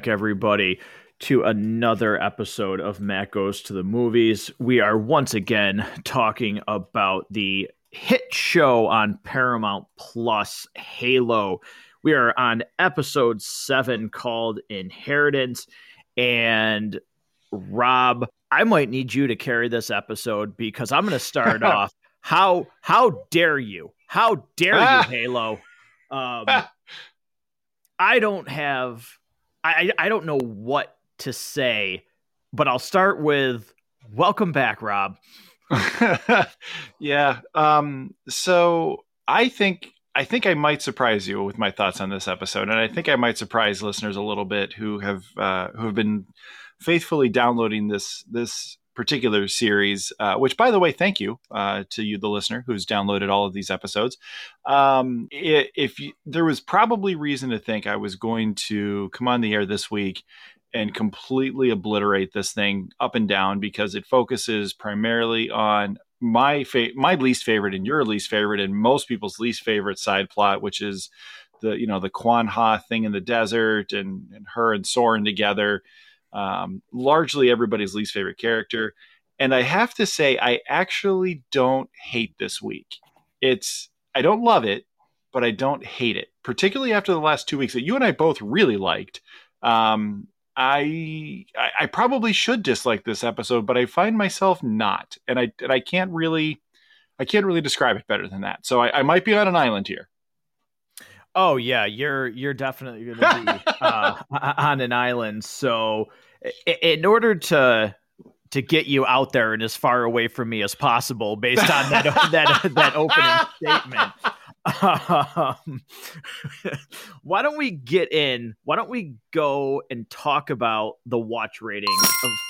back, everybody, to another episode of Matt Goes to the Movies. We are once again talking about the hit show on Paramount Plus, Halo. We are on episode seven called Inheritance. And Rob, I might need you to carry this episode because I'm going to start off. How how dare you? How dare you, Halo? Um, I don't have I I don't know what to say, but I'll start with welcome back, Rob. yeah. Um so I think I think I might surprise you with my thoughts on this episode, and I think I might surprise listeners a little bit who have uh, who have been faithfully downloading this this particular series. Uh, which, by the way, thank you uh, to you, the listener, who's downloaded all of these episodes. Um, if you, there was probably reason to think I was going to come on the air this week and completely obliterate this thing up and down because it focuses primarily on my fa- my least favorite and your least favorite and most people's least favorite side plot, which is the you know the Kwan Ha thing in the desert and, and her and Soren together. Um, largely everybody's least favorite character, and I have to say I actually don't hate this week. It's I don't love it, but I don't hate it, particularly after the last two weeks that you and I both really liked. Um, I I probably should dislike this episode, but I find myself not, and I and I can't really I can't really describe it better than that. So I, I might be on an island here. Oh yeah, you're you're definitely going to be uh, on an island. So in order to to get you out there and as far away from me as possible, based on that that that opening statement, um, why don't we get in? Why don't we go and talk about the watch rating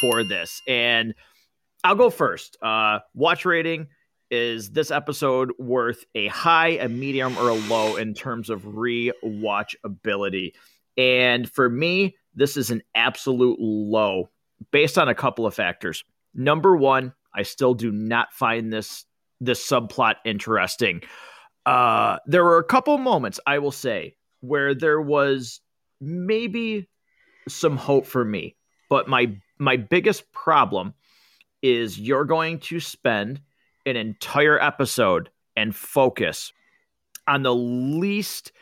for this? And I'll go first. Uh, watch rating is this episode worth a high, a medium, or a low in terms of rewatchability? And for me, this is an absolute low based on a couple of factors. Number one, I still do not find this this subplot interesting. Uh, there were a couple moments I will say where there was maybe some hope for me, but my my biggest problem is you're going to spend an entire episode and focus on the least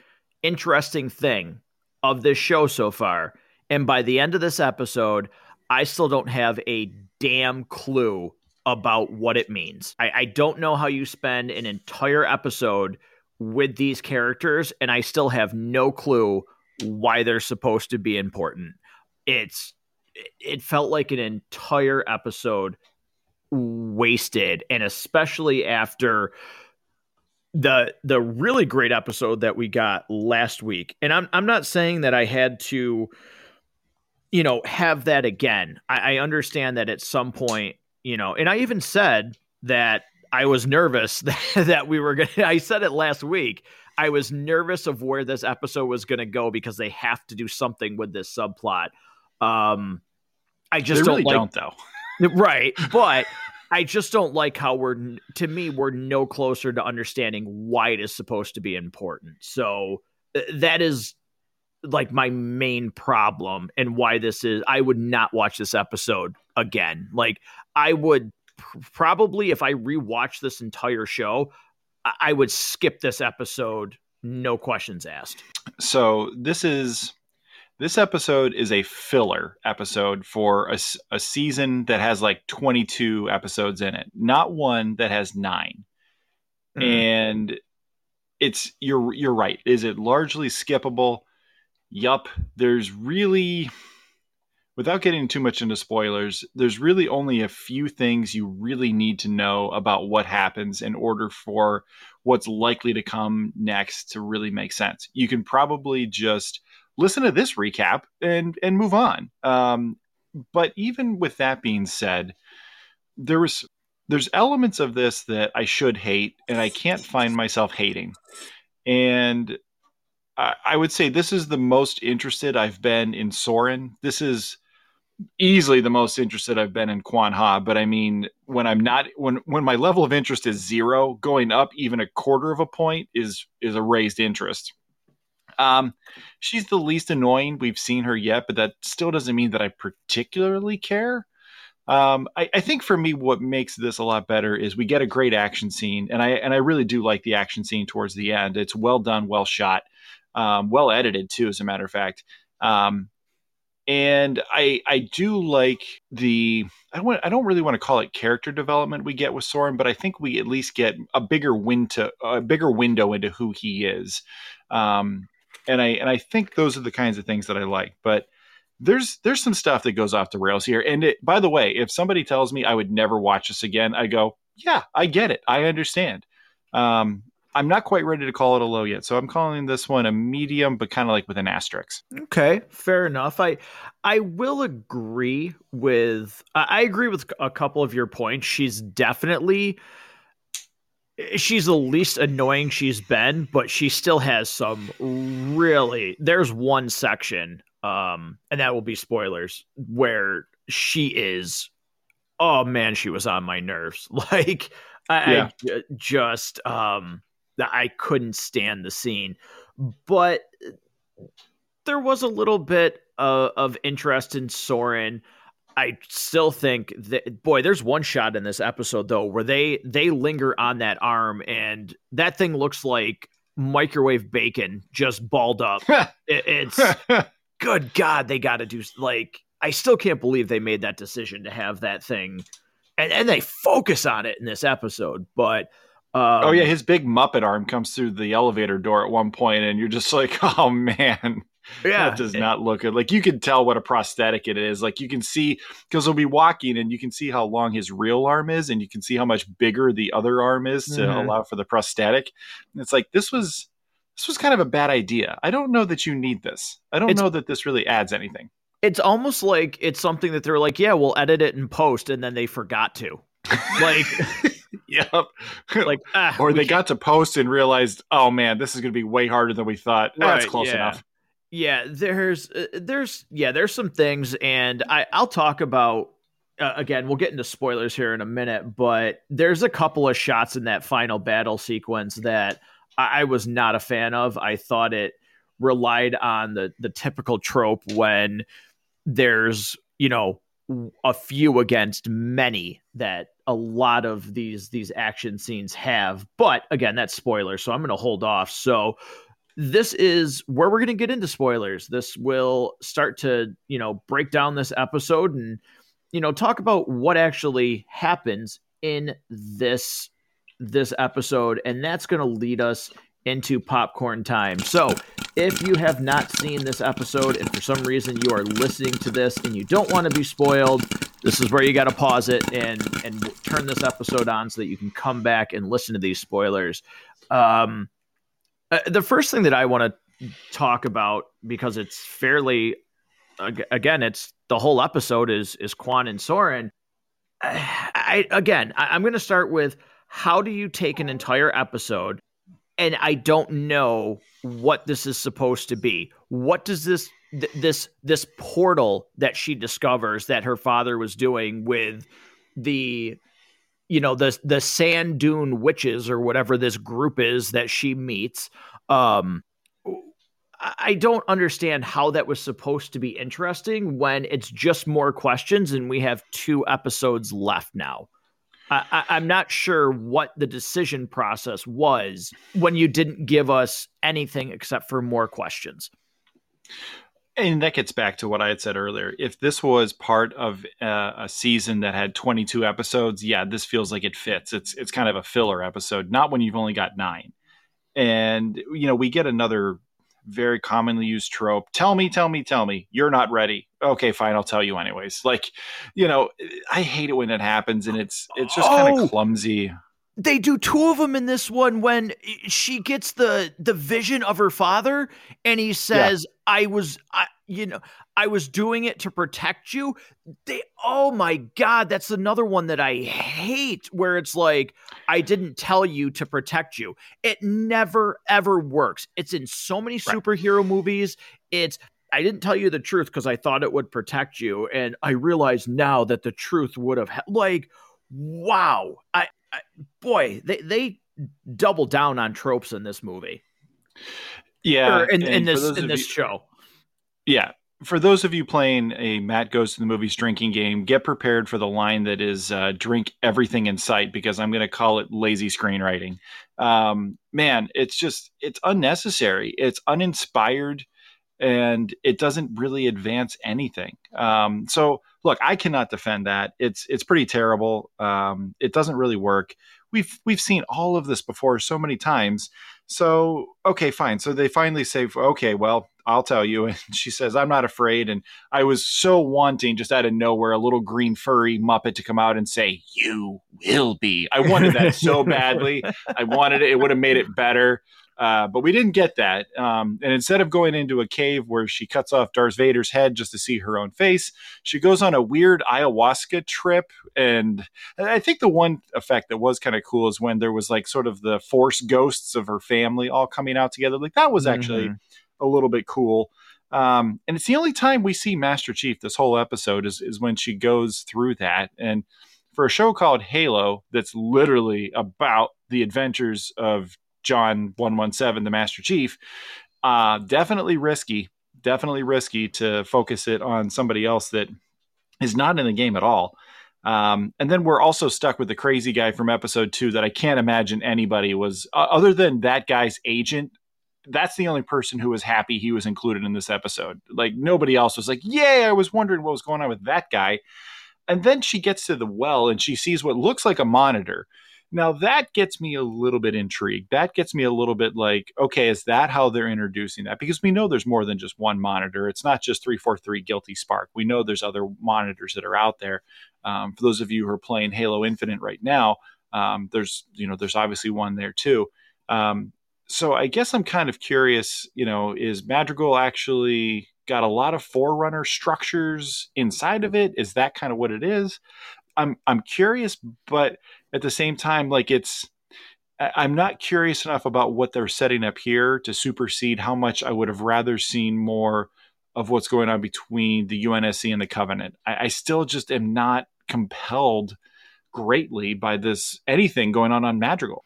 interesting thing of this show so far. And by the end of this episode, I still don't have a damn clue about what it means. I, I don't know how you spend an entire episode with these characters, and I still have no clue why they're supposed to be important. It's it felt like an entire episode wasted, and especially after the the really great episode that we got last week. And I'm I'm not saying that I had to, you know, have that again. I, I understand that at some point you know, and I even said that I was nervous that we were going to, I said it last week. I was nervous of where this episode was going to go because they have to do something with this subplot. Um, I just they don't really like, don't though. right. But I just don't like how we're, to me, we're no closer to understanding why it is supposed to be important. So uh, that is like my main problem and why this is I would not watch this episode again. Like I would pr- probably if I rewatch this entire show, I-, I would skip this episode no questions asked. So this is this episode is a filler episode for a, a season that has like 22 episodes in it, not one that has 9. Mm. And it's you're you're right. Is it largely skippable? Yup. There's really, without getting too much into spoilers, there's really only a few things you really need to know about what happens in order for what's likely to come next to really make sense. You can probably just listen to this recap and and move on. Um, but even with that being said, there was there's elements of this that I should hate and I can't find myself hating. And I would say this is the most interested I've been in Soren. This is easily the most interested I've been in Kwan Ha. But I mean, when I'm not when when my level of interest is zero, going up even a quarter of a point is is a raised interest. Um, she's the least annoying we've seen her yet, but that still doesn't mean that I particularly care. Um, I, I, think for me, what makes this a lot better is we get a great action scene, and I and I really do like the action scene towards the end. It's well done, well shot, um, well edited too, as a matter of fact. Um, and I I do like the I don't I don't really want to call it character development we get with Soren, but I think we at least get a bigger window a bigger window into who he is. Um, and I and I think those are the kinds of things that I like. But there's there's some stuff that goes off the rails here. And it, by the way, if somebody tells me I would never watch this again, I go, yeah, I get it, I understand. Um, I'm not quite ready to call it a low yet, so I'm calling this one a medium, but kind of like with an asterisk. Okay, fair enough. I I will agree with I agree with a couple of your points. She's definitely she's the least annoying she's been, but she still has some really. There's one section um, and that will be spoilers, where she is. Oh man, she was on my nerves. Like I, yeah. I just um, I couldn't stand the scene, but there was a little bit uh, of interest in Soren. I still think that boy, there's one shot in this episode though where they they linger on that arm and that thing looks like microwave bacon just balled up. it, it's good God, they got to do like I still can't believe they made that decision to have that thing, and and they focus on it in this episode. But um, oh yeah, his big Muppet arm comes through the elevator door at one point, and you're just like, oh man. Yeah, that does not look good. Like you can tell what a prosthetic it is. Like you can see because he'll be walking, and you can see how long his real arm is, and you can see how much bigger the other arm is to mm-hmm. allow for the prosthetic. And it's like this was this was kind of a bad idea. I don't know that you need this. I don't it's, know that this really adds anything. It's almost like it's something that they're like, yeah, we'll edit it in post, and then they forgot to. Like, yep. Like, ah, or they can't. got to post and realized, oh man, this is going to be way harder than we thought. Right, That's close yeah. enough. Yeah, there's, uh, there's, yeah, there's some things, and I, I'll talk about uh, again, we'll get into spoilers here in a minute, but there's a couple of shots in that final battle sequence that I, I was not a fan of. I thought it relied on the the typical trope when there's you know a few against many that a lot of these these action scenes have but again that's spoiler so i'm going to hold off so this is where we're going to get into spoilers this will start to you know break down this episode and you know talk about what actually happens in this this episode, and that's going to lead us into popcorn time. So, if you have not seen this episode and for some reason you are listening to this and you don't want to be spoiled, this is where you got to pause it and and turn this episode on so that you can come back and listen to these spoilers. Um, uh, the first thing that I want to talk about because it's fairly again, it's the whole episode is is Kwan and Soren. I, I again, I, I'm going to start with how do you take an entire episode and I don't know what this is supposed to be. What does this th- this this portal that she discovers that her father was doing with the you know the the sand dune witches or whatever this group is that she meets um I don't understand how that was supposed to be interesting when it's just more questions and we have two episodes left now. I, am not sure what the decision process was when you didn't give us anything except for more questions. And that gets back to what I had said earlier. If this was part of uh, a season that had 22 episodes, yeah, this feels like it fits. It's it's kind of a filler episode, not when you've only got nine. And you know, we get another very commonly used trope. Tell me, tell me, tell me. You're not ready. Okay, fine, I'll tell you anyways. Like, you know, I hate it when it happens and it's it's just oh, kind of clumsy. They do two of them in this one when she gets the the vision of her father and he says, yeah. "I was I, you know, I was doing it to protect you." They oh my god, that's another one that I hate where it's like I didn't tell you to protect you. It never ever works. It's in so many superhero right. movies. It's I didn't tell you the truth because I thought it would protect you, and I realize now that the truth would have ha- like, wow, I boy, they they double down on tropes in this movie Yeah, or in, in this in this you- show. Yeah. For those of you playing a Matt Goes to the Movies drinking game, get prepared for the line that is uh, drink everything in sight because I'm going to call it lazy screenwriting. Um, man, it's just, it's unnecessary. It's uninspired and it doesn't really advance anything. Um, so look, I cannot defend that. It's, it's pretty terrible. Um, it doesn't really work. We've, we've seen all of this before so many times. So, okay, fine. So they finally say, okay, well, I'll tell you. And she says, I'm not afraid. And I was so wanting, just out of nowhere, a little green furry Muppet to come out and say, You will be. I wanted that so badly. I wanted it. It would have made it better. Uh, but we didn't get that. Um, and instead of going into a cave where she cuts off Darth Vader's head just to see her own face, she goes on a weird ayahuasca trip. And I think the one effect that was kind of cool is when there was like sort of the force ghosts of her family all coming out together. Like that was actually Mhm. a little bit cool. Um, and it's the only time we see Master Chief this whole episode is, is when she goes through that. And for a show called Halo, that's literally about the adventures of John 117, the Master Chief, uh, definitely risky. Definitely risky to focus it on somebody else that is not in the game at all. Um, and then we're also stuck with the crazy guy from episode two that I can't imagine anybody was, uh, other than that guy's agent, that's the only person who was happy he was included in this episode. Like nobody else was like, "Yay!" I was wondering what was going on with that guy. And then she gets to the well and she sees what looks like a monitor. Now that gets me a little bit intrigued. That gets me a little bit like, okay, is that how they're introducing that? Because we know there's more than just one monitor. It's not just 343 Guilty Spark. We know there's other monitors that are out there. Um, for those of you who are playing Halo Infinite right now, um, there's you know there's obviously one there too. Um, so I guess I'm kind of curious. You know, is Madrigal actually got a lot of Forerunner structures inside of it? Is that kind of what it is? I'm I'm curious, but at the same time, like it's I'm not curious enough about what they're setting up here to supersede how much I would have rather seen more of what's going on between the UNSC and the Covenant. I, I still just am not compelled greatly by this anything going on on Madrigal.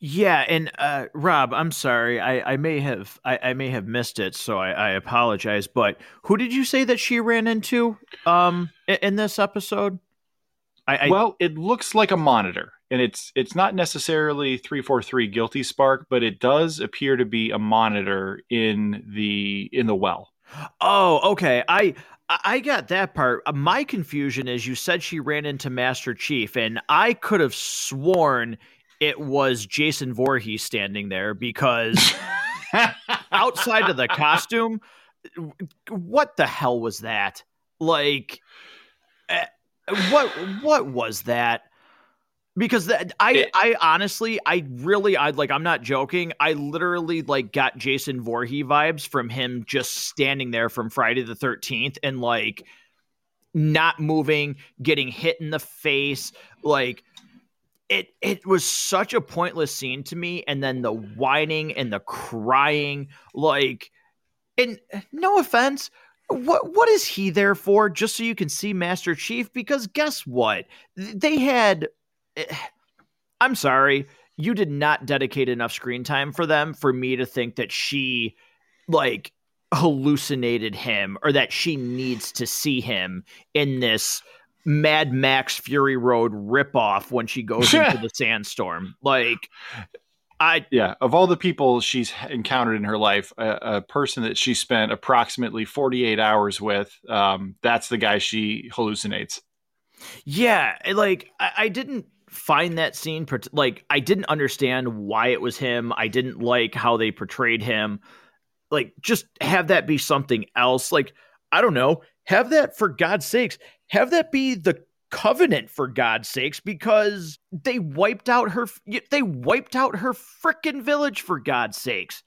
Yeah, and uh, Rob, I'm sorry, I, I may have I, I may have missed it, so I, I apologize. But who did you say that she ran into um in, in this episode? I, I well, it looks like a monitor, and it's it's not necessarily three four three guilty spark, but it does appear to be a monitor in the in the well. oh okay, I I got that part. Uh, My confusion is you said she ran into Master Chief, and I could have sworn it was Jason Voorhees standing there because outside of the costume, what the hell was that? Like, eh, what what was that? Because that I It- I honestly I really I like I'm not joking. I literally like got Jason Voorhees vibes from him just standing there from Friday the 13th and like not moving, getting hit in the face, like it it was such a pointless scene to me and then the whining and the crying like and no offense what what is he there for? Just so you can see master chief? Because guess what? They had eh, i'm sorry you did not dedicate enough screen time for them for me to think that she like hallucinated him or that she needs to see him in this Mad Max Fury Road ripoff when she goes into the sandstorm. Like, I Yeah, of all the people she's encountered in her life, a, a person that she spent approximately 48 hours with, um, that's the guy she hallucinates. yeah, like I, I didn't find that scene like I didn't understand why it was him. I didn't like how they portrayed him. Like, just have that be something else. Like, I don't know. Have that for God's sakes. Have that be the covenant for God's sakes because they wiped out her they wiped out her frickin' village for God's sakes.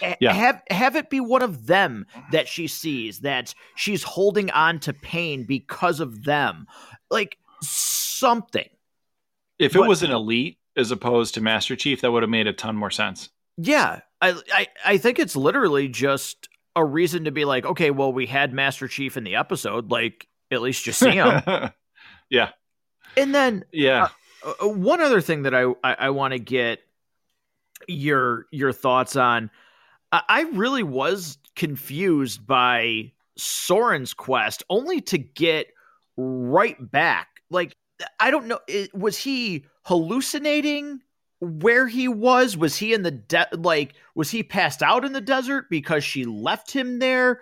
Eh, Yeah. Have have it be one of them that she sees that she's holding on to pain because of them. Like something. If it But- was an elite as opposed to Master Chief, that would have made a ton more sense. Yeah. I I, I think it's literally just a reason to be like, okay, well, we had Master Chief in the episode, like at least you see him. yeah, and then yeah. uh, one other thing that I I, I want to get your your thoughts on. I I really was confused by Soren's quest only to get right back. Like, I don't know. Was he hallucinating where he was? Was he in the de- like? Was he passed out in the desert because she left him there?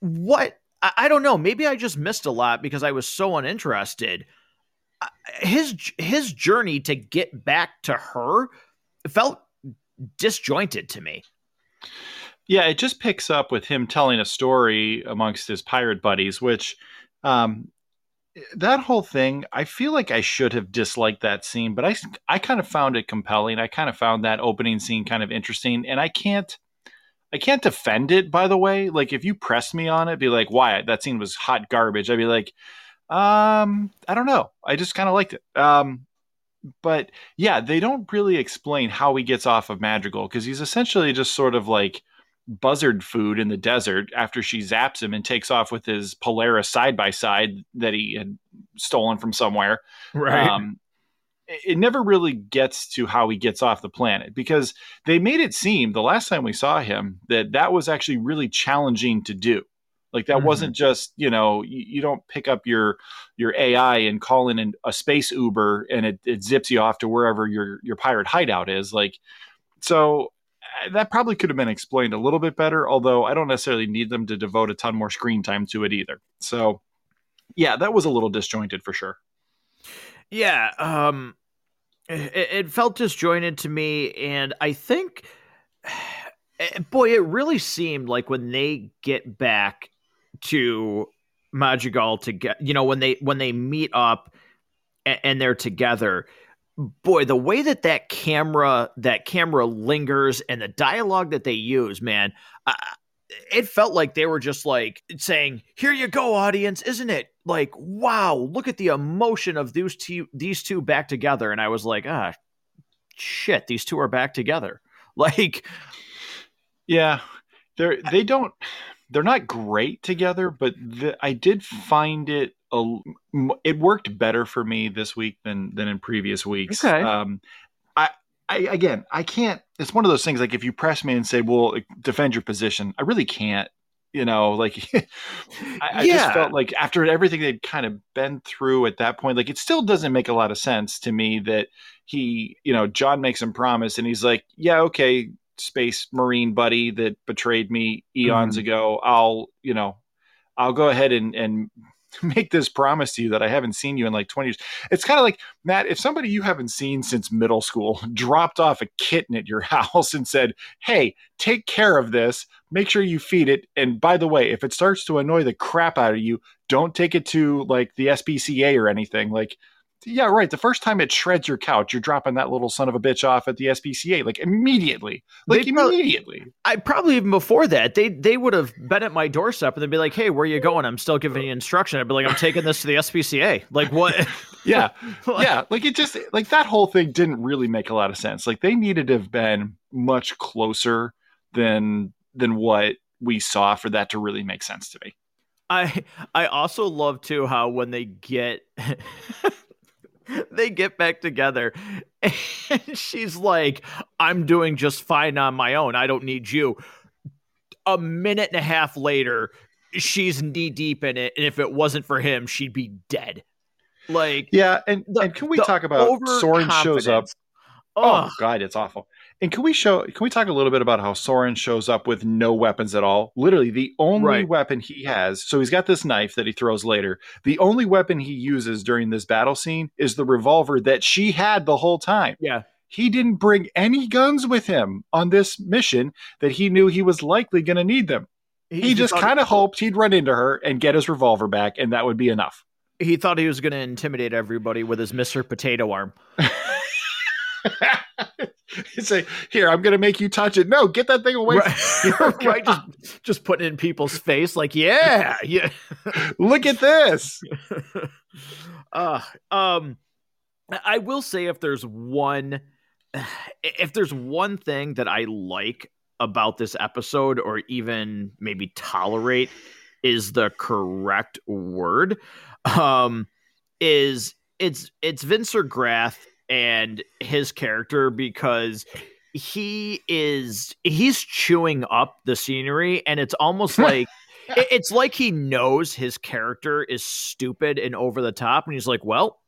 What? I, I don't know. Maybe I just missed a lot because I was so uninterested. His his journey to get back to her felt disjointed to me. Yeah, it just picks up with him telling a story amongst his pirate buddies, which um, that whole thing, I feel like I should have disliked that scene, but I, I kind of found it compelling. I kind of found that opening scene kind of interesting, and I can't, I can't defend it. By the way, like if you pressed me on it, be like, "Why that scene was hot garbage?" I'd be like, um, I don't know. I just kind of liked it. Um, but yeah, they don't really explain how he gets off of Madrigal because he's essentially just sort of like buzzard food in the desert after she zaps him and takes off with his Polaris side by side that he had stolen from somewhere. Right. Um, it never really gets to how he gets off the planet because they made it seem the last time we saw him that that was actually really challenging to do. Like that mm-hmm. wasn't just you know you, you, don't pick up your your AI and call in a space Uber and it, it zips you off to wherever your your pirate hideout is. Like so that probably could have been explained a little bit better, although I don't necessarily need them to devote a ton more screen time to it either. So, yeah, that was a little disjointed for sure. Yeah, um, it, it felt disjointed to me, and I think, boy, it really seemed like when they get back to Madrigal to get, you know, when they when they meet up and, and they're together boy the way that that camera that camera lingers and the dialogue that they use man uh, it felt like they were just like saying here you go audience isn't it like wow look at the emotion of these two these two back together and i was like ah shit these two are back together like yeah they're they don't they're not great together but the, i did find it a, it worked better for me this week than than in previous weeks. Okay. Um, I, again, I can't. It's one of those things. Like if you press me and say, "Well, defend your position," I really can't. You know, like I, I just felt like after everything they'd kind of been through at that point, like it still doesn't make a lot of sense to me that he, you know, John makes him promise, and he's like, "Yeah, okay." space marine buddy that betrayed me eons mm-hmm. ago i'll you know I'll go ahead and, and make this promise to you that I haven't seen you in like 20 years. It's kind of like, Matt, if somebody you haven't seen since middle school dropped off a kitten at your house and said, Hey, take care of this, make sure you feed it. And by the way, if it starts to annoy the crap out of you, don't take it to like the SPCA or anything. Like, yeah, right. The first time it shreds your couch, you're dropping that little son of a bitch off at the SPCA like immediately, like they immediately. Probably, I probably even before that they they would have been at my doorstep and they'd be like, "Hey, where are you going?" I'm still giving you instruction. I'd be like, "I'm taking this to the SPCA." Like what? yeah, yeah. Like it just like that whole thing didn't really make a lot of sense. Like they needed to have been much closer than than what we saw for that to really make sense to me. I I also love too how when they get they get back together and she's like i'm doing just fine on my own. I don't need you. A minute and a half later she's knee deep in it and if it wasn't for him she'd be dead. Like yeah and, the, and can we talk about soren shows up? oh god it's awful and can we show? Can we talk a little bit about how Soren shows up with no weapons at all? Literally, the only right. weapon he has. So he's got this knife that he throws later. The only weapon he uses during this battle scene is the revolver that she had the whole time. Yeah. He didn't bring any guns with him on this mission that he knew he was likely going to need them. He, he just kind of hoped he'd run into her and get his revolver back, and that would be enough. He thought he was going to intimidate everybody with his Mr. Potato arm. say, "Here, I'm going to make you touch it." No, get that thing away! Right, right just, just putting it in people's face, like, yeah, yeah. Look at this. uh, um, I will say, if there's one, if there's one thing that I like about this episode, or even maybe tolerate, is the correct word. Um, is it's it's Vinsher Grath and his character because he is he's chewing up the scenery and it's almost like it's like he knows his character is stupid and over the top and he's like well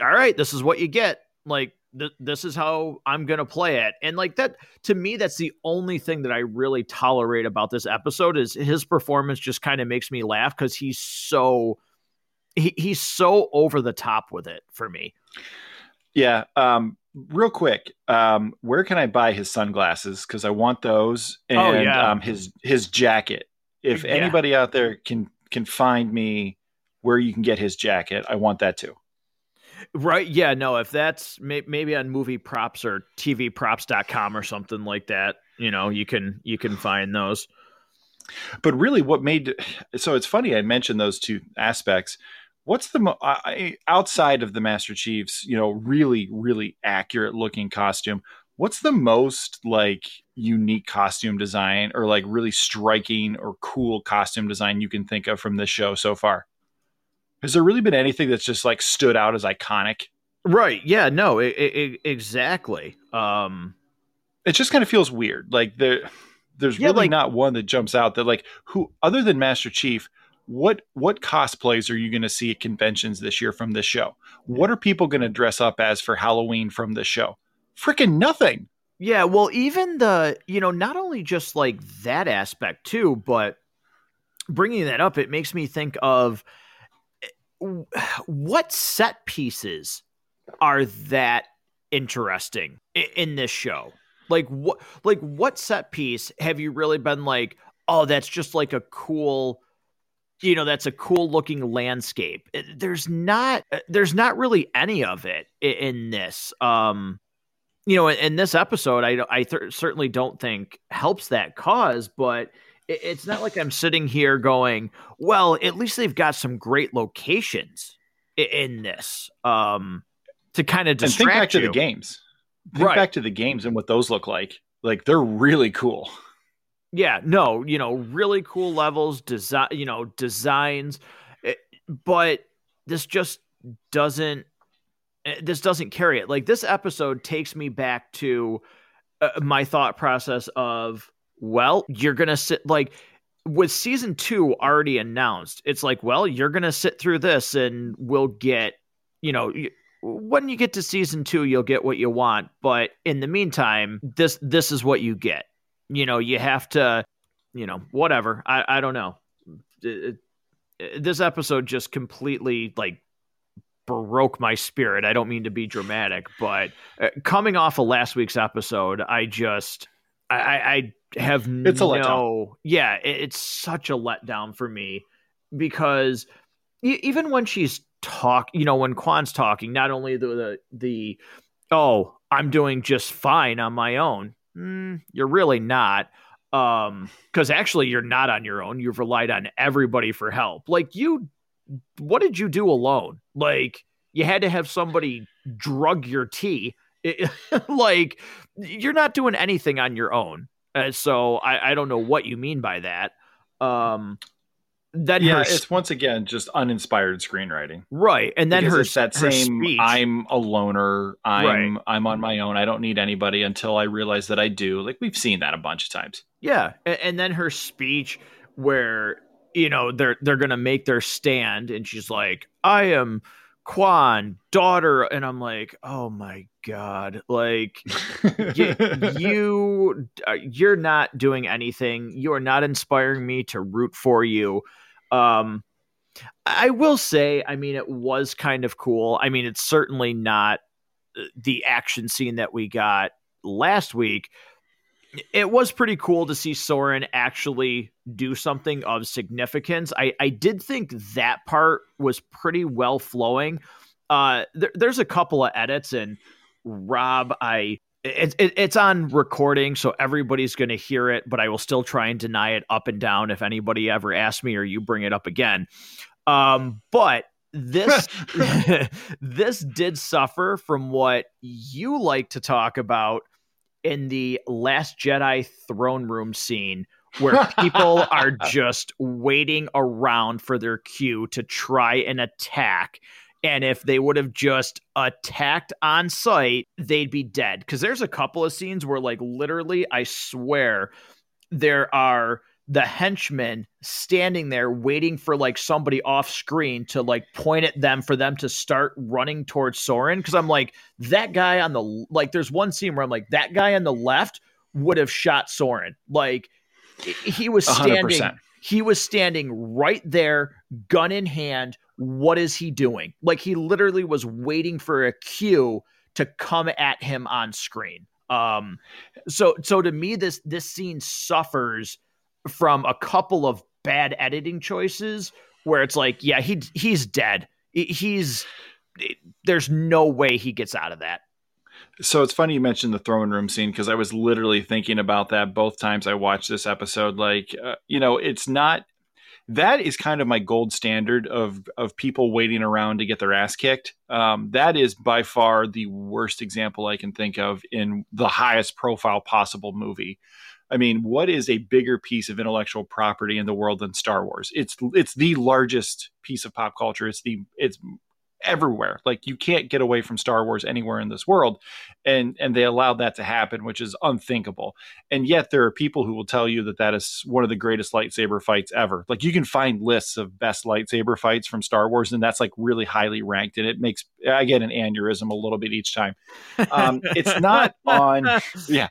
all right this is what you get. Like th- this is how i'm gonna play it. And like that to me that's the only thing that i really tolerate about this episode is his performance just kind of makes me laugh because he's so he, he's so over the top with it for me yeah um real quick, um, where can I buy his sunglasses? Because I want those oh, and oh, yeah. um, his his jacket. If yeah. anybody out there can can find me where you can get his jacket, I want that too. Right. Yeah. No, if that's may- maybe on movie props or tvprops.com or something like that, you know, you can you can find those. But really what made so it's funny I mentioned those two aspects what's the mo- I, outside of the Master Chief's, you know, really really accurate looking costume? What's the most like unique costume design or like really striking or cool costume design you can think of from this show so far? Has there really been anything that's just like stood out as iconic? Right. Yeah. No. It, it, exactly. Um, it just kind of feels weird. Like there, there's yeah, really like, not one that jumps out that like who other than Master Chief what what cosplays are you going to see at conventions this year from this show? What are people going to dress up as for Halloween from this show? Freaking nothing. Yeah, well, even the you know not only just like that aspect too, but bringing that up, it makes me think of eh, what set pieces are that interesting in this show. Like what like what set piece have you really been like, oh, that's just like a cool you know that's a cool looking landscape uh, there's not uh, there's not really any of it in this um you know in this episode i i th- certainly don't think helps that cause but it's not like i'm sitting here going well at least they've got some great locations in this um to kind of distract and think back you. to the games think right. back to the games and what those look like like they're really cool yeah, no, you know, really cool levels, design, you know, designs, eh, but this just doesn't eh, this doesn't carry it. Like this episode takes me back to uh, my thought process of well, you're going to sit like with season 2 already announced. It's like, well, you're going to sit through this and we'll get, you know, when you get to season 2 you'll get what you want, but in the meantime, this this is what you get you know, you have to, you know, whatever. I, I don't know. It, it, this episode just completely like broke my spirit. I don't mean to be dramatic, but uh, coming off of last week's episode, I just, I, I have it's no, a letdown. yeah, it, it's such a letdown for me because even when she's talk, you know, when Kwan's talking, not only the, the, the oh, I'm doing just fine on my own mm, you're really not um because actually you're not on your own. You've relied on everybody for help. Like you what did you do alone? Like you had to have somebody drug your tea. Like you're not doing anything on your own. Uh, so I, I don't know what you mean by that. Um then yeah, her, it's once again just uninspired screenwriting, right? And then because her that her same speech. I'm a loner, I'm right. I'm on my own, I don't need anybody until I realize that I do. Like we've seen that a bunch of times. Yeah, and, and then her speech where you know they're they're gonna make their stand, and she's like, "I am." Kwan, daughter, and I'm like, oh my god, like you, you, uh, you're not doing anything. You are not inspiring me to root for you. Um, I will say, I mean, it was kind of cool. I mean, it's certainly not uh, the action scene that we got last week. It was pretty cool to see Soren actually do something of significance. I, I did think that part was pretty well flowing. Uh, there, there's a couple of edits, and Rob, I it, it, it's on recording, so everybody's going to hear it, but I will still try and deny it up and down if anybody ever asks me or you bring it up again. Um, but this this did suffer from what you like to talk about in the Last Jedi throne room scene where people are just waiting around for their cue to try and attack And if they would have just attacked on sight, they'd be dead. Because there's a couple of scenes where, like, literally, I swear, there are the henchmen standing there waiting for like somebody off screen to like point at them for them to start running towards Soren. Cause I'm like, that guy on the like, there's one scene where I'm like, that guy on the left would have shot Soren. Like, he was standing. 100%. He was standing right there, gun in hand. What is he doing? Like he literally was waiting for a cue to come at him on screen. Um, so so to me, this this scene suffers from a couple of bad editing choices where it's like, yeah, he he's dead. He's there's no way he gets out of that. So it's funny you mentioned the throne room scene because I was literally thinking about that both times I watched this episode. Like, uh, you know, it's not that is kind of my gold standard of of people waiting around to get their ass kicked. Um, that is by far the worst example I can think of in the highest profile possible movie. I mean, what is a bigger piece of intellectual property in the world than Star Wars? It's it's the largest piece of pop culture. It's the it's everywhere. Like you can't get away from Star Wars anywhere in this world. And and they allowed that to happen, which is unthinkable. And yet there are people who will tell you that that is one of the greatest lightsaber fights ever. Like you can find lists of best lightsaber fights from Star Wars and that's like really highly ranked and it makes I get an aneurysm a little bit each time. Um, it's not on yeah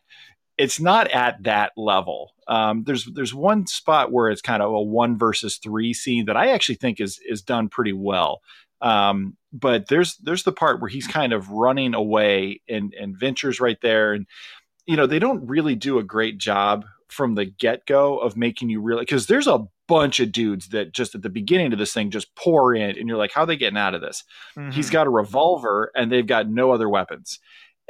it's not at that level. Um, there's there's one spot where it's kind of a one versus three scene that I actually think is is done pretty well. Um, but there's there's the part where he's kind of running away and and Vinsher's right there, and you know they don't really do a great job from the get go of making you really because there's a bunch of dudes that just at the beginning of this thing just pour in, and you're like, how are they getting out of this? Mm-hmm. He's got a revolver and they've got no other weapons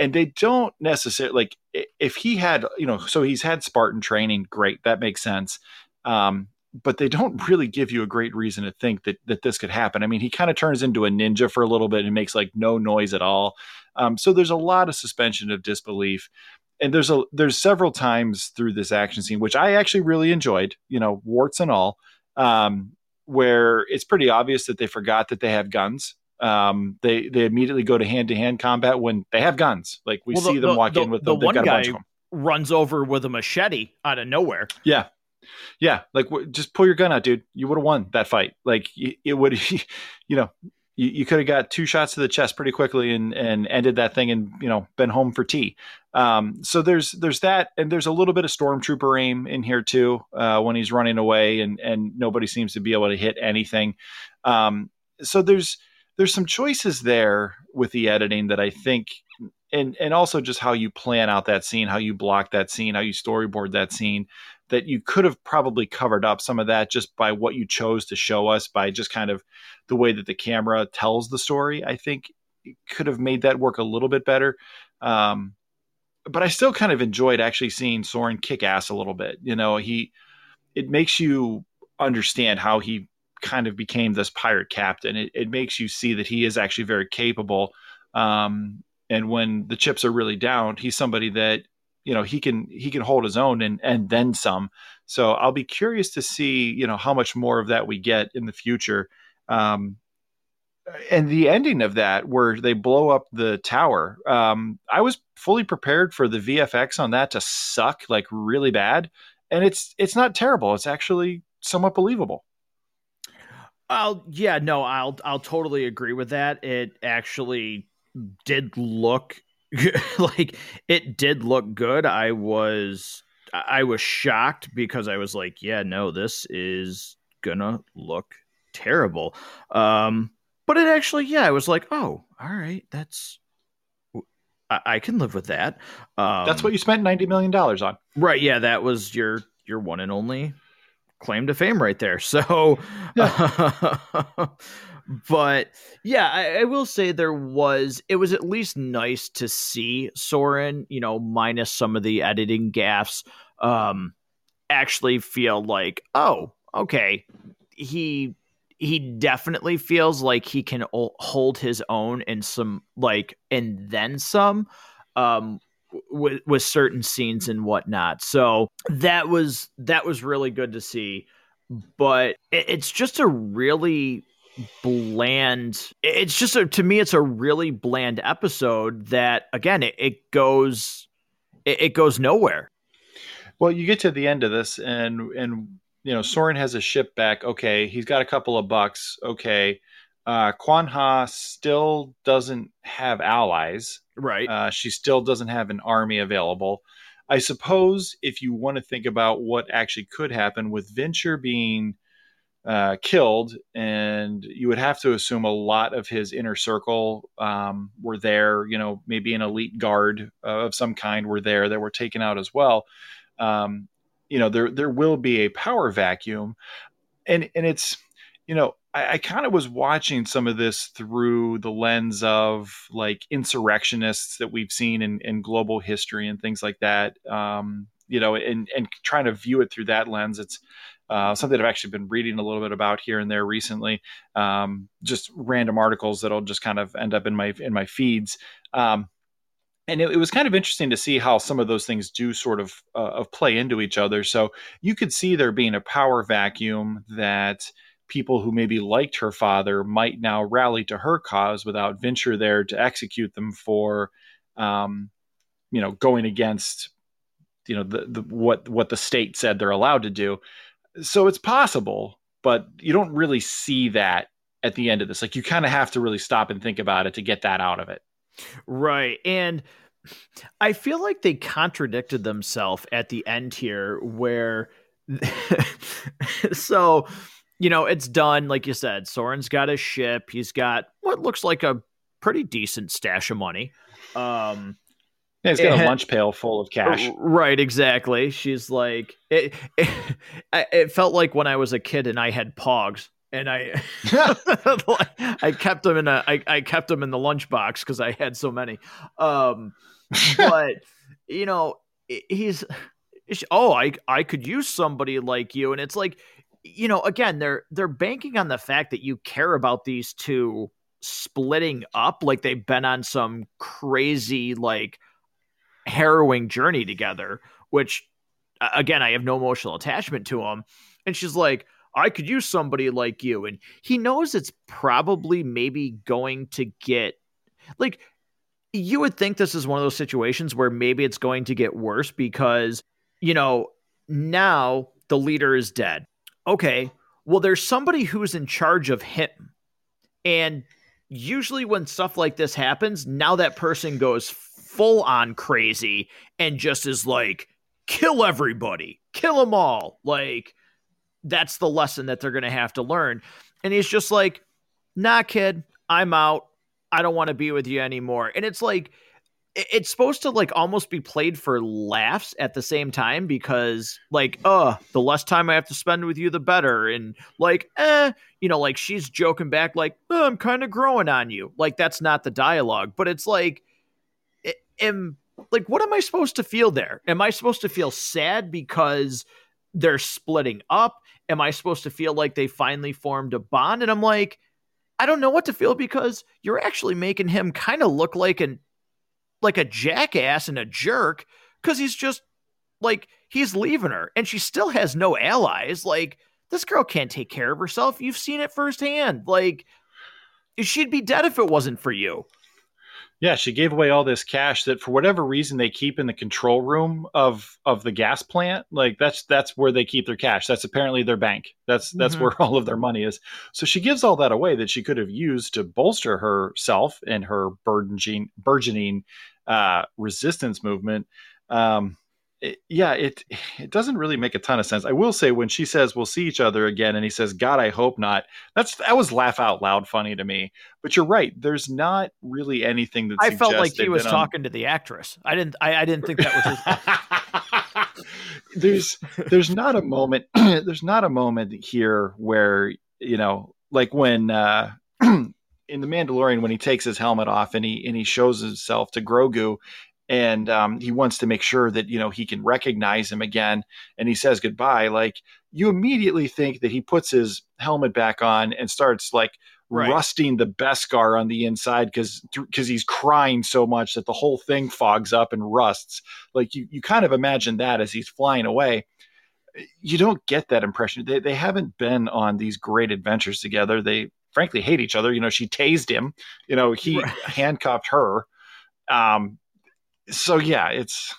and they don't necessarily like if he had you know so he's had spartan training great that makes sense um, but they don't really give you a great reason to think that that this could happen. I mean, he kind of turns into a ninja for a little bit and makes like no noise at all. Um, so there's a lot of suspension of disbelief. And there's a there's several times through this action scene, which I actually really enjoyed, you know, warts and all, um, where it's pretty obvious that they forgot that they have guns. Um, they they immediately go to hand to hand combat when they have guns. Like we well, see the, them walk the, in with the, them. one guy runs over with a machete out of nowhere. Yeah, yeah, like just pull your gun out, dude. You would have won that fight. Like it would, you know, you, you could have got two shots to the chest pretty quickly and and ended that thing and you know been home for tea. Um, so there's there's that, and there's a little bit of stormtrooper aim in here too uh, when he's running away and and nobody seems to be able to hit anything. Um, so there's there's some choices there with the editing that I think and and also just how you plan out that scene, how you block that scene, how you storyboard that scene that you could have probably covered up some of that just by what you chose to show us by just kind of the way that the camera tells the story i think could have made that work a little bit better. Um, but i still kind of enjoyed actually seeing soren kick ass a little bit. You know he it makes you understand how he kind of became this pirate captain. It, it makes you see that he is actually very capable. Um, and when the chips are really down he's somebody that you know he can he can hold his own and and then some. So i'll be curious to see you know how much more of that we get in the future. Um and the ending of that where they blow up the tower um i was fully prepared for the vfx on that to suck like really bad. And it's it's not terrible. It's actually somewhat believable. I'll yeah no I'll I'll totally agree with that. It actually did look like it did look good. I was I was shocked because I was like, yeah, no, this is gonna look terrible. Um, but it actually, yeah, I was like, oh, all right, that's I, I can live with that. Um, that's what you spent ninety million dollars on, right? Yeah, that was your your one and only claim to fame right there. So, yeah. but yeah, I, I, will say there was it was at least nice to see Soren, you know, minus some of the editing gaffs, um, actually feel like, oh, okay, he he definitely feels like he can hold his own in some like and then some um with with certain scenes and whatnot. So that was that was really good to see. But it, it's just a really bland. It's just a, to me, it's a really bland episode that again, it, it goes it, it goes nowhere. Well, you get to the end of this, and and you know Soren has a ship back. Okay, he's got a couple of bucks. Okay, uh, Kwan Ha still doesn't have allies. Right. Uh, she still doesn't have an army available. I suppose if you want to think about what actually could happen with Vinsher being uh, killed, and you would have to assume a lot of his inner circle um, were there. You know, maybe an elite guard of some kind were there that were taken out as well. Um, you know, there there will be a power vacuum, and and it's you know I, I kind of was watching some of this through the lens of like insurrectionists that we've seen in, in global history and things like that. Um, you know, and and trying to view it through that lens. It's uh, something I've actually been reading a little bit about here and there recently. Um, just random articles that'll just kind of end up in my in my feeds. Um, and it, it, was kind of interesting to see how some of those things do sort of uh, of play into each other. So you could see there being a power vacuum that people who maybe liked her father might now rally to her cause without Vinsher there to execute them for, um, you know, going against, you know, the, the what what the state said they're allowed to do so it's possible, but you don't really see that at the end of this. Like you kind of have to really stop and think about it to get that out of it. Right. And I feel like they contradicted themselves at the end here where so you know, it's done like you said. Soren's got a ship. He's got what looks like a pretty decent stash of money. Um yeah, he's got it, a lunch pail full of cash. Right, exactly. She's like, it, it, it, felt like when I was a kid and I had pogs, and I, I kept them in a, I, I kept them in the lunchbox because I had so many. Um, but you know, he's, oh, I, I could use somebody like you, and it's like, you know, again, they're they're banking on the fact that you care about these two splitting up, like they've been on some crazy like harrowing journey together, which again, I have no emotional attachment to him. And she's like, I could use somebody like you. And he knows it's probably maybe going to get like you would think this is one of those situations where maybe it's going to get worse because, you know, now the leader is dead. Okay. Well, there's somebody who's in charge of him. And usually when stuff like this happens, now that person goes full on crazy and just is like, kill everybody, kill them all. Like, that's the lesson that they're going to have to learn. And he's just like, nah, kid, I'm out. I don't want to be with you anymore. And it's like, it's supposed to like almost be played for laughs at the same time because like uh the less time i have to spend with you the better and like eh you know like she's joking back like oh, i'm kind of growing on you like that's not the dialogue but it's like am like what am I supposed to feel there? Am I supposed to feel sad because they're splitting up? Am I supposed to feel like they finally formed a bond? And I'm like, I don't know what to feel because you're actually making him kind of look like an like a jackass and a jerk because he's just like he's leaving her and she still has no allies. Like this girl can't take care of herself. You've seen it firsthand. Like she'd be dead if it wasn't for you. Yeah, she gave away all this cash that for whatever reason they keep in the control room of of the gas plant. Like that's that's where they keep their cash. That's apparently their bank. That's that's mm-hmm. where all of their money is. So she gives all that away that she could have used to bolster herself and her burgeoning burgeoning uh, resistance movement. Um, it, yeah, it it doesn't really make a ton of sense. I will say when she says we'll see each other again, and he says, "God, I hope not." That's that was laugh out loud funny to me. But you're right. There's not really anything that I felt like he was talking on... to the actress. I didn't. I, I didn't think that was. His... there's there's not a moment. there's not a moment here where you know, like when. uh in the Mandalorian when he takes his helmet off and he and he shows himself to Grogu and um, he wants to make sure that you know he can recognize him again and he says goodbye like you immediately think that he puts his helmet back on and starts like right. rusting the beskar on the inside because because he's crying so much that the whole thing fogs up and rusts like you you kind of imagine that as he's flying away you don't get that impression. They they haven't been on these great adventures together. They frankly hate each other. You know, she tased him. You know, he right. handcuffed her. Um, so yeah, it's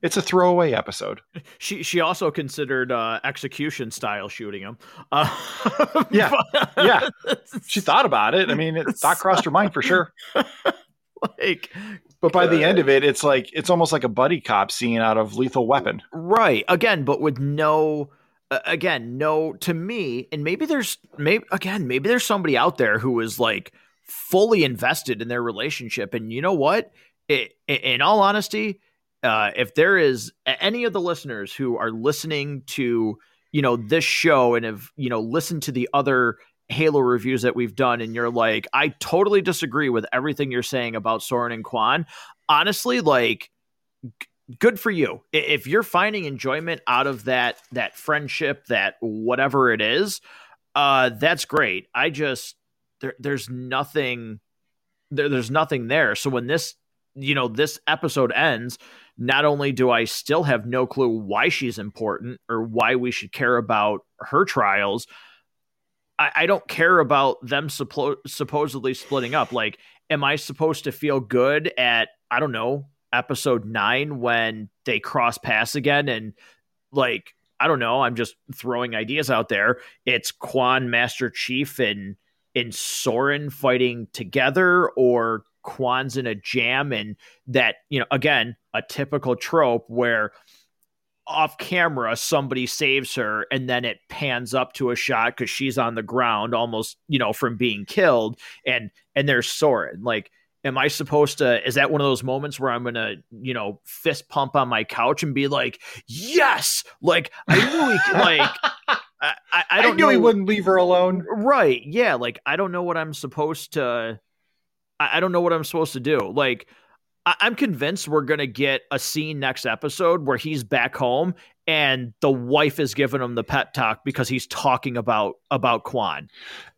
it's a throwaway episode. She she also considered uh, execution style shooting him. Uh, yeah, yeah. She thought about it. I mean, it thought crossed her mind for sure. like, but by the end of it, it's like it's almost like a buddy cop scene out of Lethal Weapon. Right. Again, but with no. Uh, again, no. To me, and maybe there's maybe again maybe there's somebody out there who is like fully invested in their relationship, and you know what? It, in all honesty, uh, if there is any of the listeners who are listening to you know this show and have you know listened to the other Halo reviews that we've done, and you're like, I totally disagree with everything you're saying about Soren and Kwan. Honestly, like, g- good for you. If you're finding enjoyment out of that that friendship, that whatever it is, uh, that's great. I just there, there's nothing there, there's nothing there. So when this you know this episode ends not only do I still have no clue why she's important or why we should care about her trials, I, I don't care about them suppo- supposedly splitting up. Like, am I supposed to feel good at, I don't know, episode nine when they cross paths again and like, I don't know, I'm just throwing ideas out there. It's Kwan Master Chief and and Soren fighting together or Kwan's in a jam and that, you know, again, a typical trope where off camera somebody saves her and then it pans up to a shot because she's on the ground almost you know from being killed and and there's Soren like am I supposed to is that one of those moments where I'm gonna you know fist pump on my couch and be like yes! Like I knew he like I, I, I don't I knew know he wouldn't leave her alone. Right yeah like I don't know what I'm supposed to I, I don't know what I'm supposed to do. Like, I, I'm convinced we're gonna get a scene next episode where he's back home and the wife is giving him the pet talk because he's talking about about Kwan.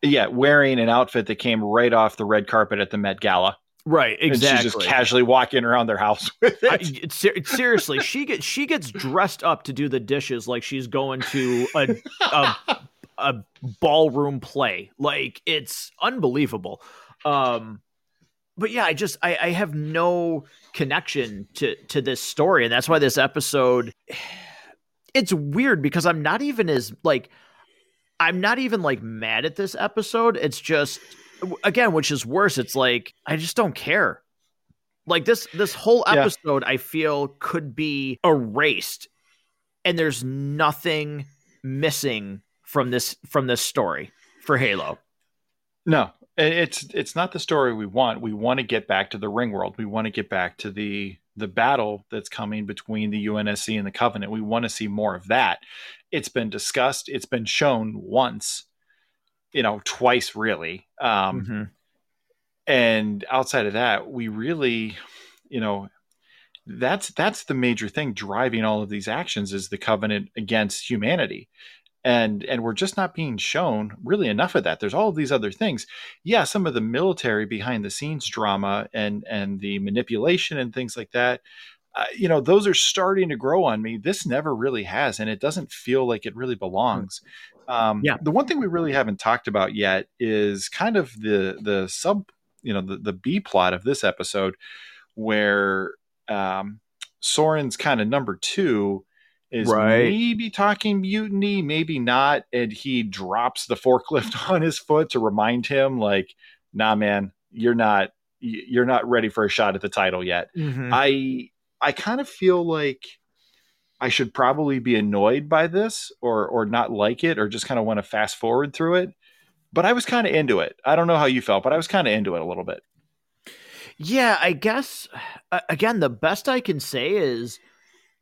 Yeah, wearing an outfit that came right off the red carpet at the Met Gala. Right, exactly. And she's just casually walking around their house with it. I, ser- seriously, she gets she gets dressed up to do the dishes like she's going to a, a a ballroom play. Like it's unbelievable. Um, but yeah, I just I, I have no connection to to this story, and that's why this episode it's weird because I'm not even as like I'm not even like mad at this episode. It's just again, which is worse. It's like I just don't care. Like this this whole episode, yeah. I feel could be erased, and there's nothing missing from this from this story for Halo. No, it's it's not the story we want. We want to get back to the ring world. We want to get back to the the battle that's coming between the UNSC and the Covenant. We want to see more of that. It's been discussed. It's been shown once, you know, twice really. Um, mm-hmm. And outside of that, we really, you know, that's that's the major thing driving all of these actions is the Covenant against humanity and and we're just not being shown really enough of that. There's all of these other things. Yeah some of the military behind the scenes drama and and the manipulation and things like that uh, you know those are starting to grow on me. This never really has and it doesn't feel like it really belongs. Um, yeah. the one thing we really haven't talked about yet is kind of the the sub you know the, the b plot of this episode where um, soren's kind of number two is right. maybe talking mutiny, maybe not. And he drops the forklift on his foot to remind him, like, nah, man, you're not you're not ready for a shot at the title yet. Mm-hmm. I I kind of feel like I should probably be annoyed by this or or not like it or just kind of want to fast forward through it. But I was kind of into it. I don't know how you felt, but I was kind of into it a little bit. Yeah, I guess again the best I can say is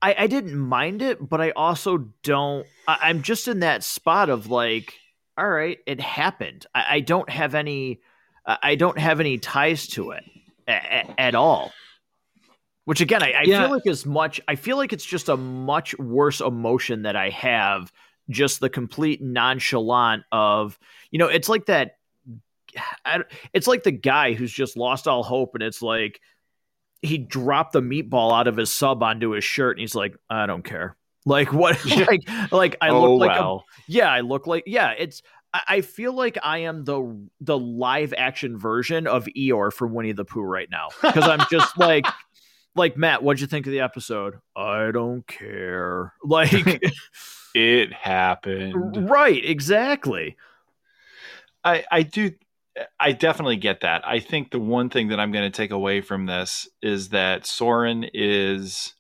I, I didn't mind it, but I also don't. I, am just in that spot of like, all right, it happened. I, I don't have any. I don't have any ties to it a, at all. Which again, I, I yeah. feel like as much. I feel like it's just a much worse emotion that I have. Just the complete nonchalant of you know, it's like that. it's like the guy who's just lost all hope, and it's like he dropped the meatball out of his sub onto his shirt and he's like, I don't care. Like what? Like like I oh look like a yeah, I look like yeah. It's I I feel like I am the the live action version of Eeyore from Winnie the Pooh right now because I'm just like like Matt. What'd you think of the episode? I don't care. Like it happened. right, exactly. I I do I definitely get that. I think the one thing that I'm going to take away from this is that Soren is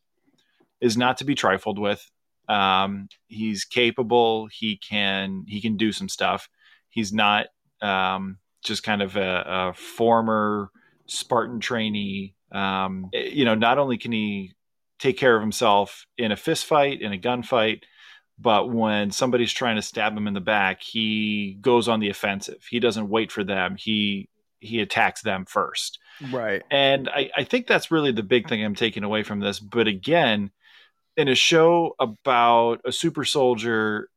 is not to be trifled with. Um, he's capable. He can he can do some stuff. He's not um, just kind of a, a former Spartan trainee. Um, you know, not only can he take care of himself in a fist fight, in a gunfight, but when somebody's trying to stab him in the back, he goes on the offensive. He doesn't wait for them. He he attacks them first. Right. And I, I think that's really the big thing I'm taking away from this. But again, in a show about a super soldier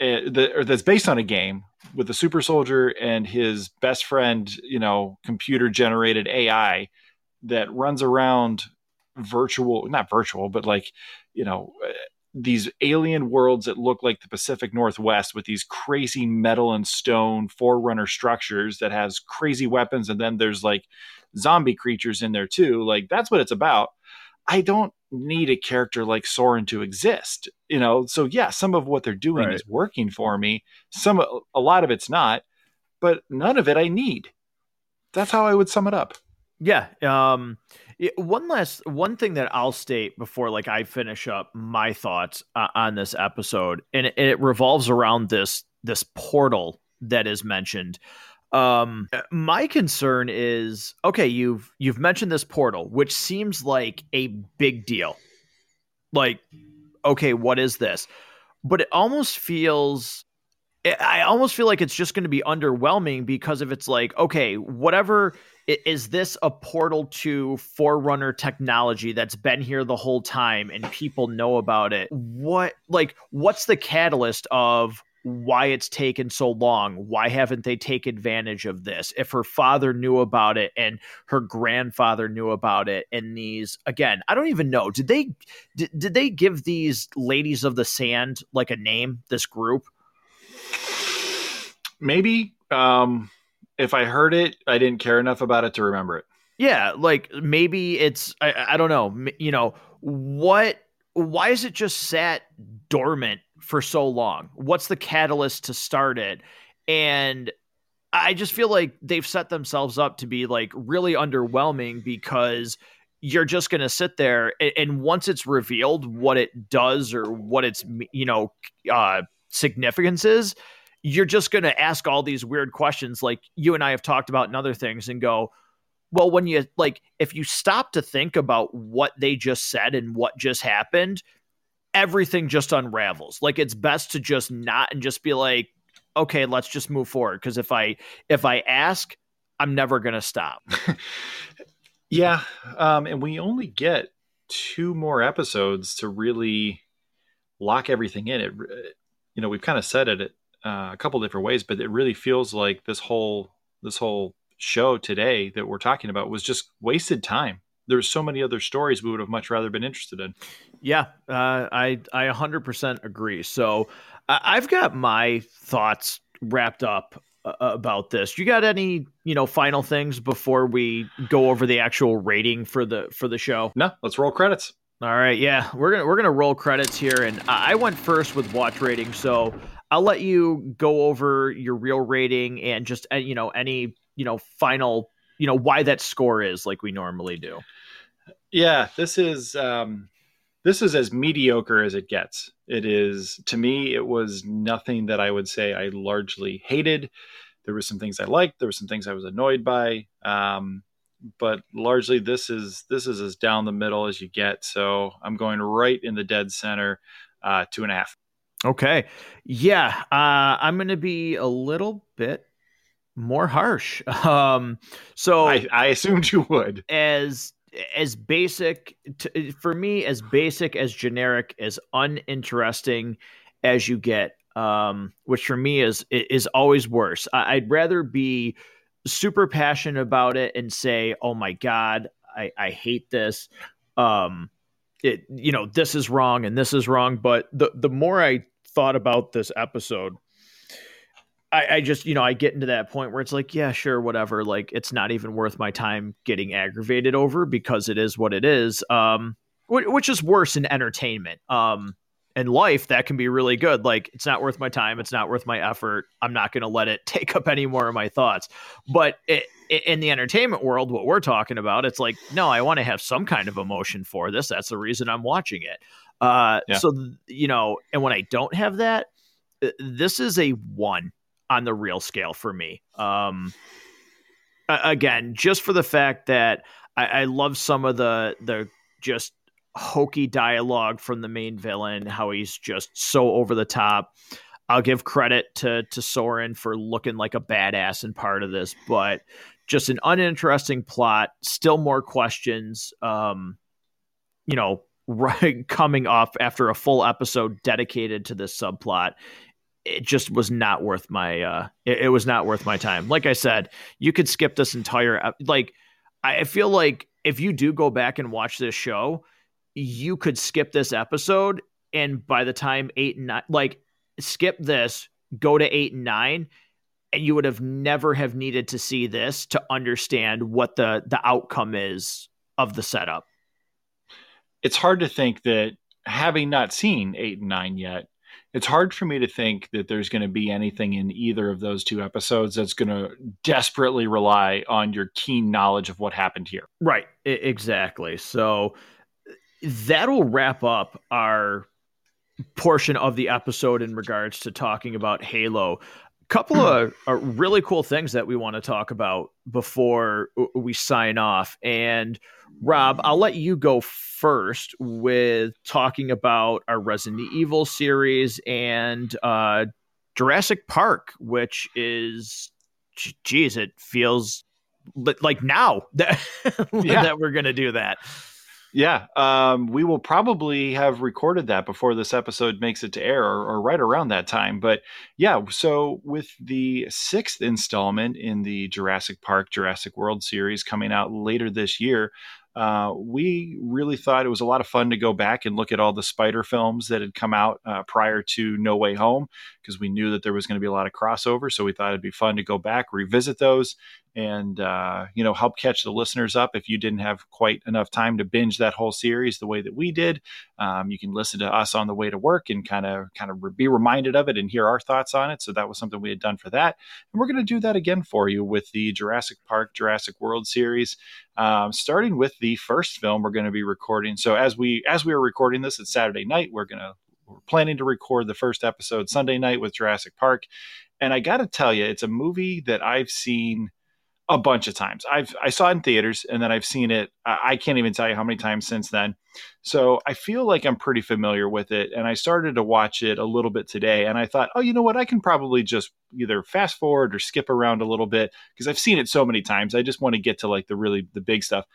uh, or that's based on a game with a super soldier and his best friend, you know, computer generated AI that runs around virtual, not virtual, but like, you know, uh, these alien worlds that look like the Pacific Northwest with these crazy metal and stone forerunner structures that has crazy weapons. And then there's like zombie creatures in there too. Like that's what it's about. I don't need a character like Soren to exist, you know. So yeah, some of what they're doing Right. is working for me. Some, a lot of it's not, but none of it I need. That's how I would sum it up. Yeah. Um. One last one thing that I'll state before, like I finish up my thoughts uh, on this episode, and it, it revolves around this this portal that is mentioned. Um, my concern is okay. You've you've mentioned this portal, which seems like a big deal. Like, okay, what is this? But it almost feels I- almost feel like it's just going to be underwhelming because if it's like, okay, whatever is this a portal to Forerunner technology that's been here the whole time and people know about it? What like what's the catalyst of why it's taken so long? Why haven't they taken advantage of this? If her father knew about it and her grandfather knew about it and these again, I don't even know. Did they did, did they give these ladies of the sand like a name, this group? Maybe um, if I heard it, I didn't care enough about it to remember it. Yeah, like maybe it's I, I don't know, you know, what why is it just sat dormant for so long? What's the catalyst to start it? And I just feel like they've set themselves up to be like really underwhelming because you're just going to sit there and, and once it's revealed what it does or what its you know uh significance is, you're just going to ask all these weird questions like you and I have talked about in other things and go, well, when you like, if you stop to think about what they just said and what just happened, everything just unravels. Like it's best to just not and just be like, okay, let's just move forward. Because if I if I ask, I'm never gonna stop. Yeah, um, and we only get two more episodes to really lock everything in. It, you know, we've kind of said it uh, a couple different ways, but it really feels like this whole this whole show today that we're talking about was just wasted time. There's so many other stories we would have much rather been interested in. Yeah, uh, I I 100% agree. So I, I've got my thoughts wrapped up uh, about this. You got any you know final things before we go over the actual rating for the for the show? No, let's roll credits. All right, yeah, we're gonna we're gonna roll credits here, and I I went first with watch rating, so I'll let you go over your real rating and just uh, you know any you know final you know why that score is like we normally do. Yeah, this is um, this is as mediocre as it gets. It is to me. It was nothing that I would say I largely hated. There were some things I liked. There were some things I was annoyed by. Um, but largely, this is this is as down the middle as you get. So I'm going right in the dead center, uh, two and a half. Okay, yeah, uh, I'm gonna be a little bit more harsh. Um, so I, I assumed you would. as as basic to, for me as basic as generic as uninteresting as you get um which for me is is always worse I, i'd rather be super passionate about it and say oh my god i i hate this um it you know this is wrong and this is wrong but the the more i thought about this episode I, I just you know i get into that point where it's like yeah sure whatever. Like it's not even worth my time getting aggravated over because it is what it is um which is worse in entertainment um in life that can be really good. Like it's not worth my time. It's not worth my effort. I'm not going to let it take up any more of my thoughts. But it, in the entertainment world what we're talking about it's like no i want to have some kind of emotion for this. That's the reason i'm watching it uh, yeah. so you know and when i don't have that uh, this is a one on the real scale for me um again just for the fact that I, I love some of the the just hokey dialogue from the main villain, how he's just so over the top. I'll give credit to to Soren for looking like a badass in part of this, but just an uninteresting plot. Still more questions. Um, you know, right coming up after a full episode dedicated to this subplot. It just was not worth my. Uh, it, it was not worth my time. Like I said, you could skip this entire. Like, I feel like if you do go back and watch this show, you could skip this episode and by the time eight and nine like skip this go to eight and nine and you would have never have needed to see this to understand what the the outcome is of the setup it's hard to think that having not seen eight and nine yet it's hard for me to think that there's going to be anything in either of those two episodes that's going to desperately rely on your keen knowledge of what happened here right exactly so that'll wrap up our portion of the episode in regards to talking about Halo. Couple of uh, really cool things that we want to talk about before we sign off. And Rob, I'll let you go first with talking about our Resident Evil series and uh, Jurassic Park, which is, geez, it feels like now that, yeah. that we're going to do that. Yeah, um, we will probably have recorded that before this episode makes it to air, or, or, right around that time. But yeah, so with the sixth installment in the Jurassic Park Jurassic World series coming out later this year, uh, we really thought it was a lot of fun to go back and look at all the spider films that had come out uh, prior to No Way Home because we knew that there was going to be a lot of crossover. So we thought it'd be fun to go back, revisit those, and uh, you know help catch the listeners up if you didn't have quite enough time to binge that whole series the way that we did. Um, you can listen to us on the way to work and kind of kind of be reminded of it and hear our thoughts on it. So that was something we had done for that, and we're going to do that again for you with the Jurassic Park Jurassic World series. Um, starting with the first film we're going to be recording. So as we as we are recording this, it's Saturday night. We're going to we're planning to record the first episode Sunday night with Jurassic Park. And I got to tell you, it's a movie that I've seen a bunch of times. I've I saw it in theaters and then I've seen it. I can't even tell you how many times since then. So I feel like I'm pretty familiar with it. And I started to watch it a little bit today, and I thought, oh, you know what? I can probably just either fast forward or skip around a little bit because I've seen it so many times. I just want to get to like the really the big stuff.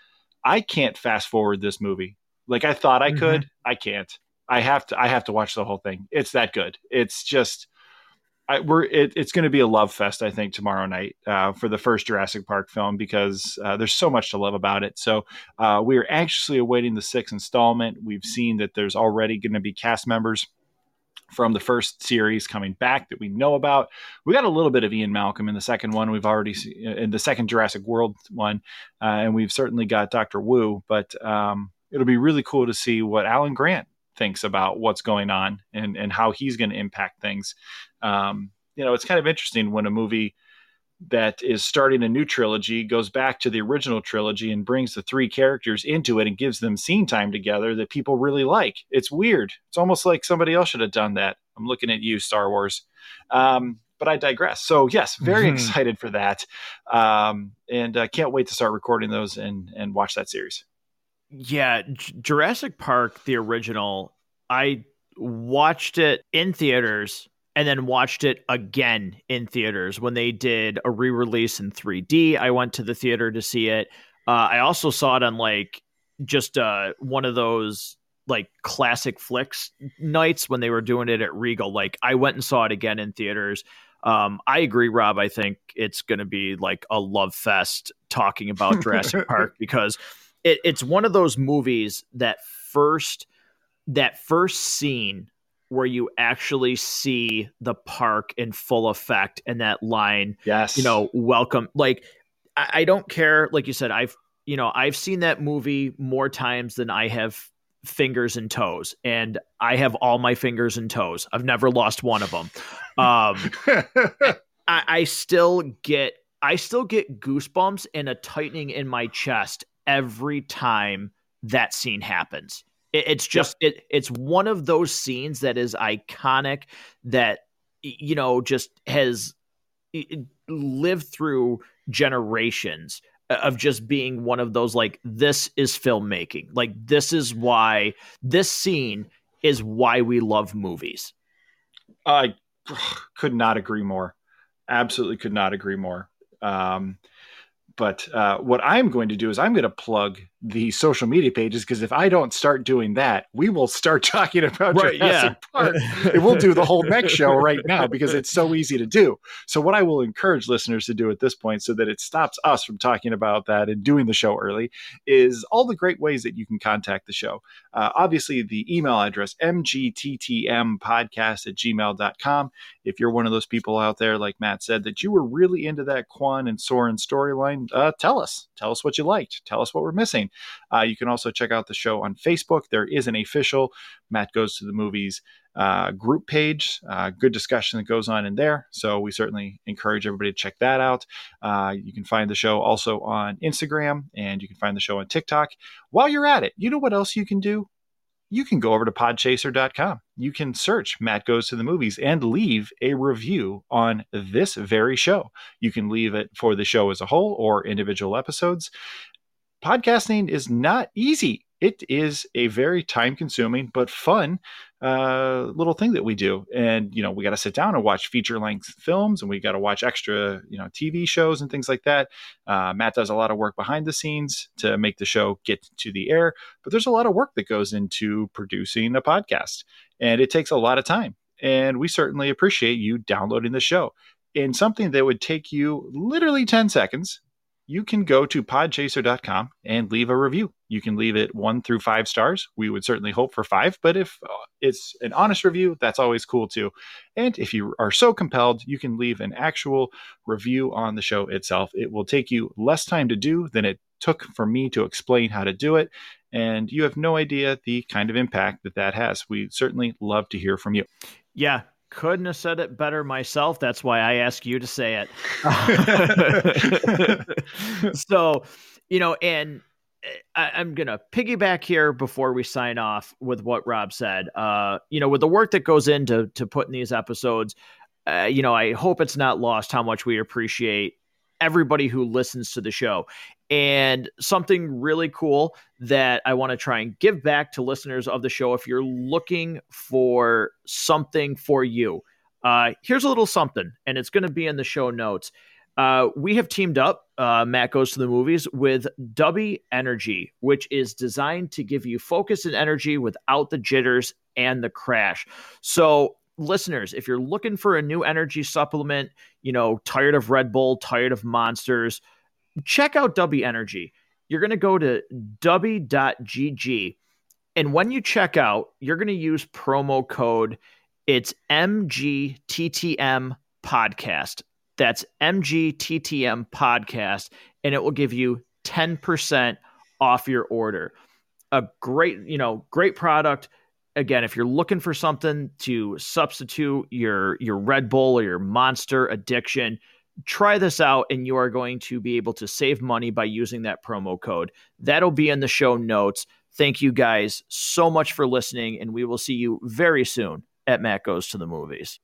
I can't fast forward this movie. Like I thought I mm-hmm. could. I can't. I have to. I have to watch the whole thing. It's that good. It's just I, we're it, it's going to be a love fest, I think, tomorrow night uh, for the first Jurassic Park film because uh, there's so much to love about it. So uh, we are anxiously awaiting the sixth installment. We've seen that there's already going to be cast members from the first series coming back that we know about. We got a little bit of Ian Malcolm in the second one. We've already seen, in the second Jurassic World one, uh, and we've certainly got Doctor Wu. But um, it'll be really cool to see what Alan Grant thinks about what's going on and and how he's going to impact things. Um, you know, it's kind of interesting when a movie that is starting a new trilogy goes back to the original trilogy and brings the three characters into it and gives them scene time together that people really like. It's weird. It's almost like somebody else should have done that. I'm looking at you, Star Wars. Um, but I digress. So yes, very mm-hmm. excited for that, um, and uh, can't wait to start recording those and and watch that series. Yeah, J- Jurassic Park, the original, I watched it in theaters and then watched it again in theaters when they did a re-release in 3D. I went to the theater to see it. Uh, I also saw it on like just uh, one of those like classic flicks nights when they were doing it at Regal. Like I went and saw it again in theaters. Um, I agree, Rob. I think it's going to be like a love fest talking about Jurassic Park because it, it's one of those movies that first that first scene where you actually see the park in full effect and that line yes. you know welcome like I, I don't care like you said i've you know i've seen that movie more times than i have fingers and toes and i have all my fingers and toes. I've never lost one of them um I, I still get i still get goosebumps and a tightening in my chest every time that scene happens it, it's just yep. it it's one of those scenes that is iconic that you know just has lived through generations of just being one of those like this is filmmaking. Like this is why this scene is why we love movies. I could not agree more. Absolutely could not agree more. Um, but uh, what I'm going to do is I'm going to plug the social media pages because if I don't start doing that, we will start talking about right, Jurassic yeah. Park. and we'll do the whole next show right now because it's so easy to do. So what I will encourage listeners to do at this point, so that it stops us from talking about that and doing the show early, is all the great ways that you can contact the show. Uh, obviously, the email address mgttmpodcast at gmail.com. If you're one of those people out there, like Matt said, that you were really into that Kwan and Soren storyline, uh, tell us. Tell us what you liked. Tell us what we're missing. Uh, you can also check out the show on Facebook. There is an official Matt Goes to the Movies uh, group page. Uh, good discussion that goes on in there. So we certainly encourage everybody to check that out. Uh, you can find the show also on Instagram and you can find the show on TikTok. While you're at it, you know what else you can do? you can go over to podchaser.com. You can search Matt Goes to the Movies and leave a review on this very show. You can leave it for the show as a whole or individual episodes. Podcasting is not easy. It is a very time consuming but fun uh, little thing that we do. And, you know, we got to sit down and watch feature length films and we got to watch extra, you know, TV shows and things like that. Uh, Matt does a lot of work behind the scenes to make the show get to the air, but there's a lot of work that goes into producing a podcast and it takes a lot of time. And we certainly appreciate you downloading the show. In something that would take you literally 10 seconds, you can go to podchaser.com and leave a review. You can leave it one through five stars. We would certainly hope for five, but if uh, it's an honest review, that's always cool too. And if you are so compelled, you can leave an actual review on the show itself. It will take you less time to do than it took for me to explain how to do it. And you have no idea the kind of impact that that has. We certainly love to hear from you. Yeah, couldn't have said it better myself. That's why I ask you to say it. so, you know, and eh, I, am gonna piggyback here before we sign off with what Rob said. Uh, you know, with the work that goes into to putting these episodes, uh, you know, I hope it's not lost how much we appreciate everybody who listens to the show. And something really cool that I want to try and give back to listeners of the show if you're looking for something for you, uh, here's a little something, and it's going to be in the show notes. Uh, we have teamed up, uh, Matt Goes to the Movies, with Dubby Energy, which is designed to give you focus and energy without the jitters and the crash. So listeners, if you're looking for a new energy supplement, you know, tired of Red Bull, tired of monsters, check out Dubby Energy. You're going to go to dubby.gg. And when you check out, you're going to use promo code it's MGTTM podcast. That's MGTTM podcast and it will give you 10% off your order. A great, you know, great product again, if you're looking for something to substitute your your Red Bull or your Monster addiction, try this out and you are going to be able to save money by using that promo code. That'll be in the show notes. Thank you guys so much for listening and we will see you very soon at Matt Goes to the Movies.